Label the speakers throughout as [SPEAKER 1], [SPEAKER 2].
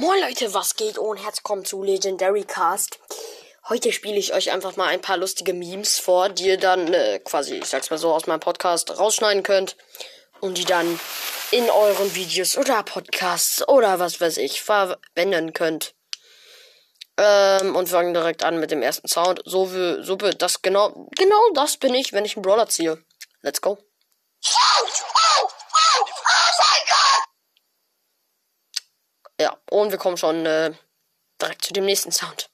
[SPEAKER 1] Moin Leute, was geht? Und herzlich willkommen zu Legendary Cast. Heute spiele ich euch einfach mal ein paar lustige Memes vor, die ihr dann äh, quasi, ich sag's mal so, aus meinem Podcast rausschneiden könnt und die dann in euren Videos oder Podcasts oder was weiß ich verwenden könnt. Ähm, und fangen direkt an mit dem ersten Sound. So wie, so wie, das genau, genau das bin ich, wenn ich einen Brawler ziehe. Let's go. Ja, und wir kommen schon äh, direkt zu dem nächsten Sound.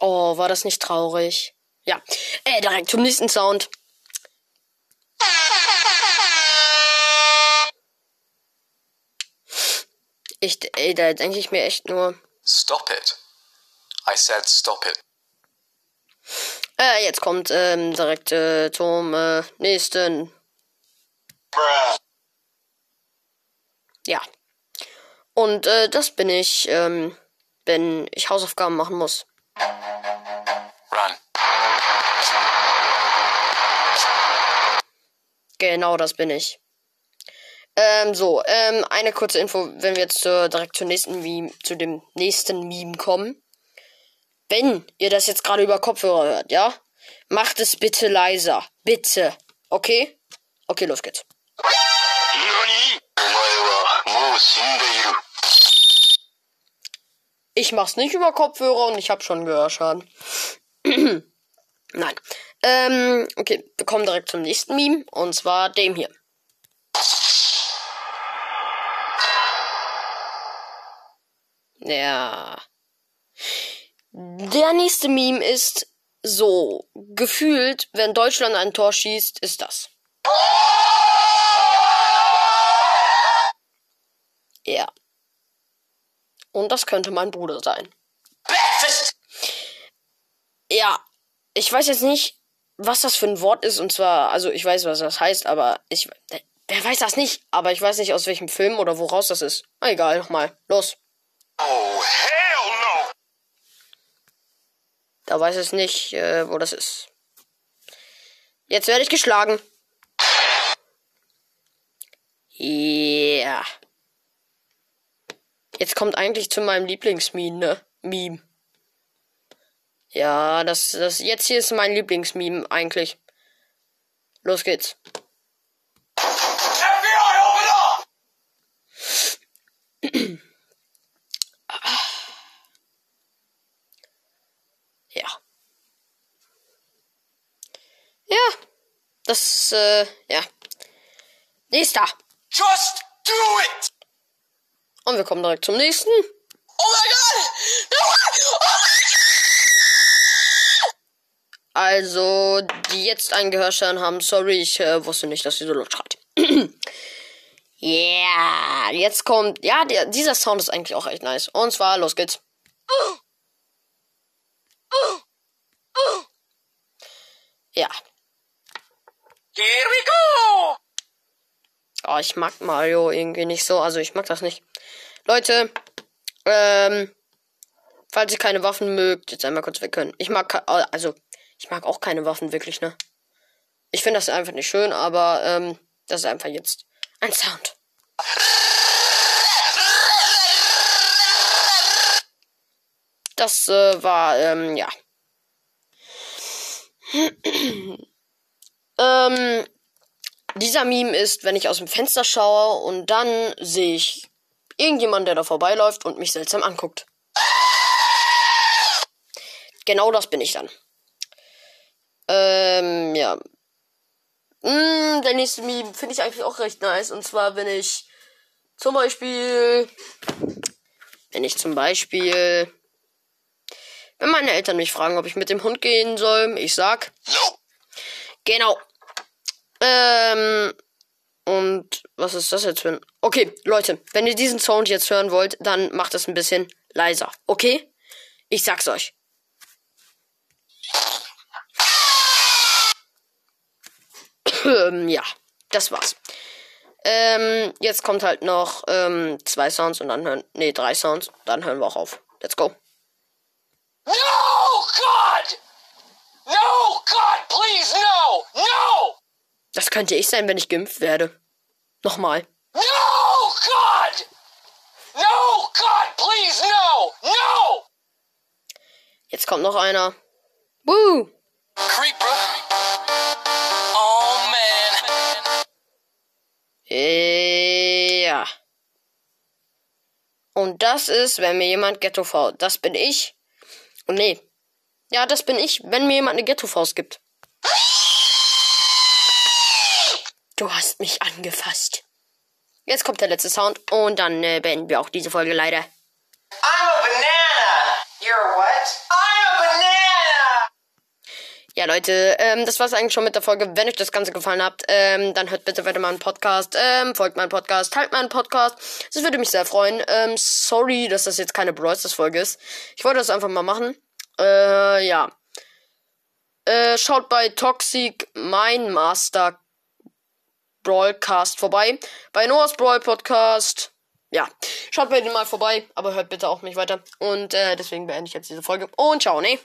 [SPEAKER 1] Oh, war das nicht traurig? Ja, äh, direkt zum nächsten Sound. Ich, ey, da denke ich mir echt nur.
[SPEAKER 2] Stop it. I said stop it.
[SPEAKER 1] Äh, jetzt kommt ähm, direkt äh, zum äh, nächsten. Ja. Und äh, das bin ich, ähm, wenn ich Hausaufgaben machen muss.
[SPEAKER 2] Run.
[SPEAKER 1] Genau, das bin ich. Ähm, so, ähm, eine kurze Info, wenn wir jetzt äh, direkt zur nächsten Meme, zu dem nächsten Meme kommen. Wenn ihr das jetzt gerade über Kopfhörer hört, ja? Macht es bitte leiser. Bitte. Okay? Okay, los geht's. Ich mach's nicht über Kopfhörer und ich hab schon Gehörschaden. Nein. Ähm, okay, wir kommen direkt zum nächsten Meme und zwar dem hier. Ja. Der nächste Meme ist so. Gefühlt, wenn Deutschland ein Tor schießt, ist das. Ja. Und das könnte mein Bruder sein. Ja. Ich weiß jetzt nicht, was das für ein Wort ist. Und zwar, also ich weiß, was das heißt, aber ich. Wer weiß das nicht? Aber ich weiß nicht, aus welchem Film oder woraus das ist. Egal, nochmal. Los.
[SPEAKER 2] Oh, no!
[SPEAKER 1] Da weiß es nicht, äh, wo das ist. Jetzt werde ich geschlagen. Yeah. Jetzt kommt eigentlich zu meinem Lieblingsmeme, ne? Meme. Ja, das, das, jetzt hier ist mein Lieblingsmeme eigentlich. Los geht's.
[SPEAKER 2] FBI, open up!
[SPEAKER 1] Ja. Ja. Das, äh, ja. Nächster.
[SPEAKER 2] Just do it!
[SPEAKER 1] Und wir kommen direkt zum nächsten.
[SPEAKER 2] Oh god! No! Oh
[SPEAKER 1] Also, die jetzt einen Gehörschaden haben, sorry, ich äh, wusste nicht, dass sie so laut schreit. yeah, jetzt kommt, ja, der, dieser Sound ist eigentlich auch echt nice. Und zwar, los geht's. Ja.
[SPEAKER 2] Here we go!
[SPEAKER 1] Oh, ich mag Mario irgendwie nicht so. Also ich mag das nicht. Leute, ähm, falls ihr keine Waffen mögt, jetzt einmal kurz weg können. Ich mag, ke- also, ich mag auch keine Waffen wirklich, ne? Ich finde das einfach nicht schön, aber, ähm, das ist einfach jetzt ein Sound. Das äh, war, ähm, ja. ähm, dieser Meme ist, wenn ich aus dem Fenster schaue und dann sehe ich irgendjemand, der da vorbeiläuft und mich seltsam anguckt. Genau das bin ich dann. Ähm, ja. Mm, der nächste Meme finde ich eigentlich auch recht nice. Und zwar, wenn ich zum Beispiel, wenn ich zum Beispiel, wenn meine Eltern mich fragen, ob ich mit dem Hund gehen soll, ich sag,
[SPEAKER 2] No!
[SPEAKER 1] Genau. Ähm. Und was ist das jetzt für ein. Okay, Leute, wenn ihr diesen Sound jetzt hören wollt, dann macht es ein bisschen leiser. Okay? Ich sag's euch. Ähm, ja, das war's. Ähm, jetzt kommt halt noch ähm, zwei Sounds und dann hören. Nee, drei Sounds. Dann hören wir auch auf. Let's go.
[SPEAKER 2] No, God!
[SPEAKER 1] Das könnte ich sein, wenn ich geimpft werde. Nochmal.
[SPEAKER 2] No, God! No, God, please, no! No!
[SPEAKER 1] Jetzt kommt noch einer. Woo!
[SPEAKER 2] Creeper. Oh, man.
[SPEAKER 1] Ja. Und das ist, wenn mir jemand Ghetto-Faust. Das bin ich. Und nee. Ja, das bin ich, wenn mir jemand eine Ghetto-Faust gibt. Du hast mich angefasst. Jetzt kommt der letzte Sound und dann äh, beenden wir auch diese Folge leider.
[SPEAKER 2] I'm a banana. You're what? I'm a banana.
[SPEAKER 1] Ja, Leute, ähm, das war's eigentlich schon mit der Folge. Wenn euch das Ganze gefallen hat, ähm, dann hört bitte weiter meinen Podcast, ähm, folgt meinen Podcast, teilt meinen Podcast. Das würde mich sehr freuen. Ähm, sorry, dass das jetzt keine Brawl Folge ist. Ich wollte das einfach mal machen. Äh, ja. Äh, schaut bei Toxic mein Master Brawlcast vorbei. Bei Noahs Brawl Podcast. Ja, schaut bei dem mal vorbei, aber hört bitte auch mich weiter. Und äh, deswegen beende ich jetzt diese Folge. Und ciao, ne?